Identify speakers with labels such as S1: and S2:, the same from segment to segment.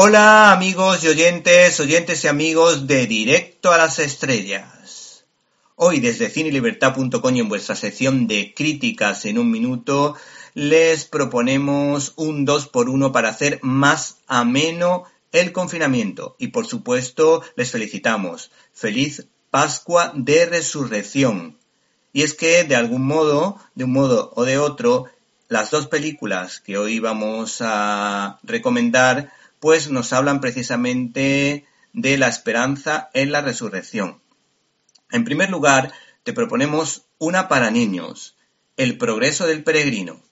S1: Hola amigos y oyentes, oyentes y amigos de Directo a las Estrellas. Hoy desde cinelibertad.com y en vuestra sección de críticas en un minuto les proponemos un 2x1 para hacer más ameno el confinamiento y por supuesto les felicitamos. Feliz Pascua de Resurrección. Y es que de algún modo, de un modo o de otro, las dos películas que hoy vamos a recomendar pues nos hablan precisamente de la esperanza en la resurrección. En primer lugar, te proponemos una para niños, El progreso del peregrino.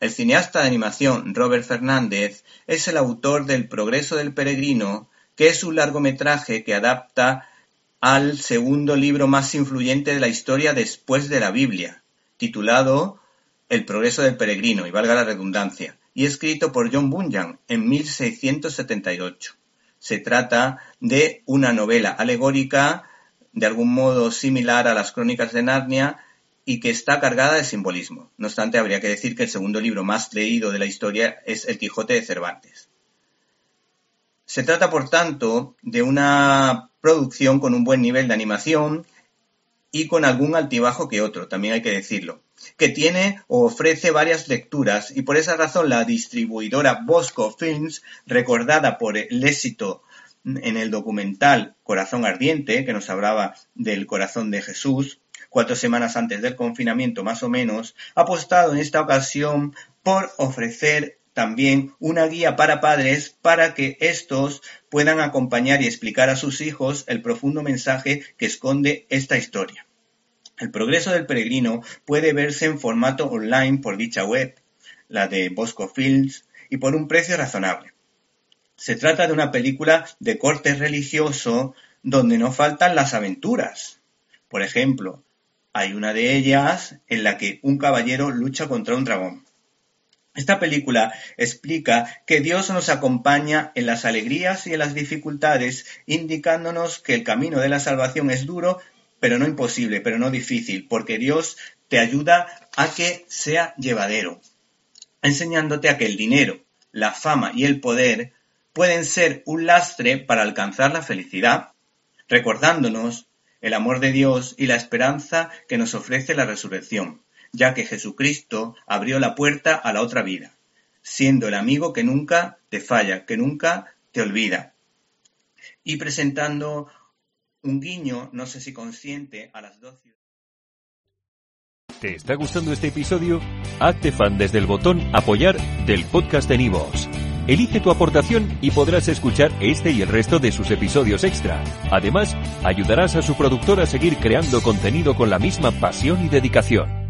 S1: El cineasta de animación Robert Fernández es el autor del Progreso del peregrino, que es un largometraje que adapta al segundo libro más influyente de la historia después de la Biblia, titulado El progreso del peregrino, y valga la redundancia, y escrito por John Bunyan en 1678. Se trata de una novela alegórica, de algún modo similar a las crónicas de Narnia, y que está cargada de simbolismo. No obstante, habría que decir que el segundo libro más leído de la historia es El Quijote de Cervantes. Se trata, por tanto, de una producción con un buen nivel de animación y con algún altibajo que otro, también hay que decirlo que tiene o ofrece varias lecturas y por esa razón la distribuidora Bosco Films, recordada por el éxito en el documental Corazón Ardiente, que nos hablaba del corazón de Jesús, cuatro semanas antes del confinamiento más o menos, ha apostado en esta ocasión por ofrecer también una guía para padres para que estos puedan acompañar y explicar a sus hijos el profundo mensaje que esconde esta historia. El progreso del peregrino puede verse en formato online por dicha web, la de Bosco Films, y por un precio razonable. Se trata de una película de corte religioso donde no faltan las aventuras. Por ejemplo, hay una de ellas en la que un caballero lucha contra un dragón. Esta película explica que Dios nos acompaña en las alegrías y en las dificultades, indicándonos que el camino de la salvación es duro, pero no imposible, pero no difícil, porque Dios te ayuda a que sea llevadero, enseñándote a que el dinero, la fama y el poder pueden ser un lastre para alcanzar la felicidad, recordándonos el amor de Dios y la esperanza que nos ofrece la resurrección, ya que Jesucristo abrió la puerta a la otra vida, siendo el amigo que nunca te falla, que nunca te olvida, y presentando un guiño, no sé si consciente, a las dos
S2: ¿Te está gustando este episodio? Hazte fan desde el botón Apoyar del podcast de Nivos. Elige tu aportación y podrás escuchar este y el resto de sus episodios extra. Además, ayudarás a su productor a seguir creando contenido con la misma pasión y dedicación.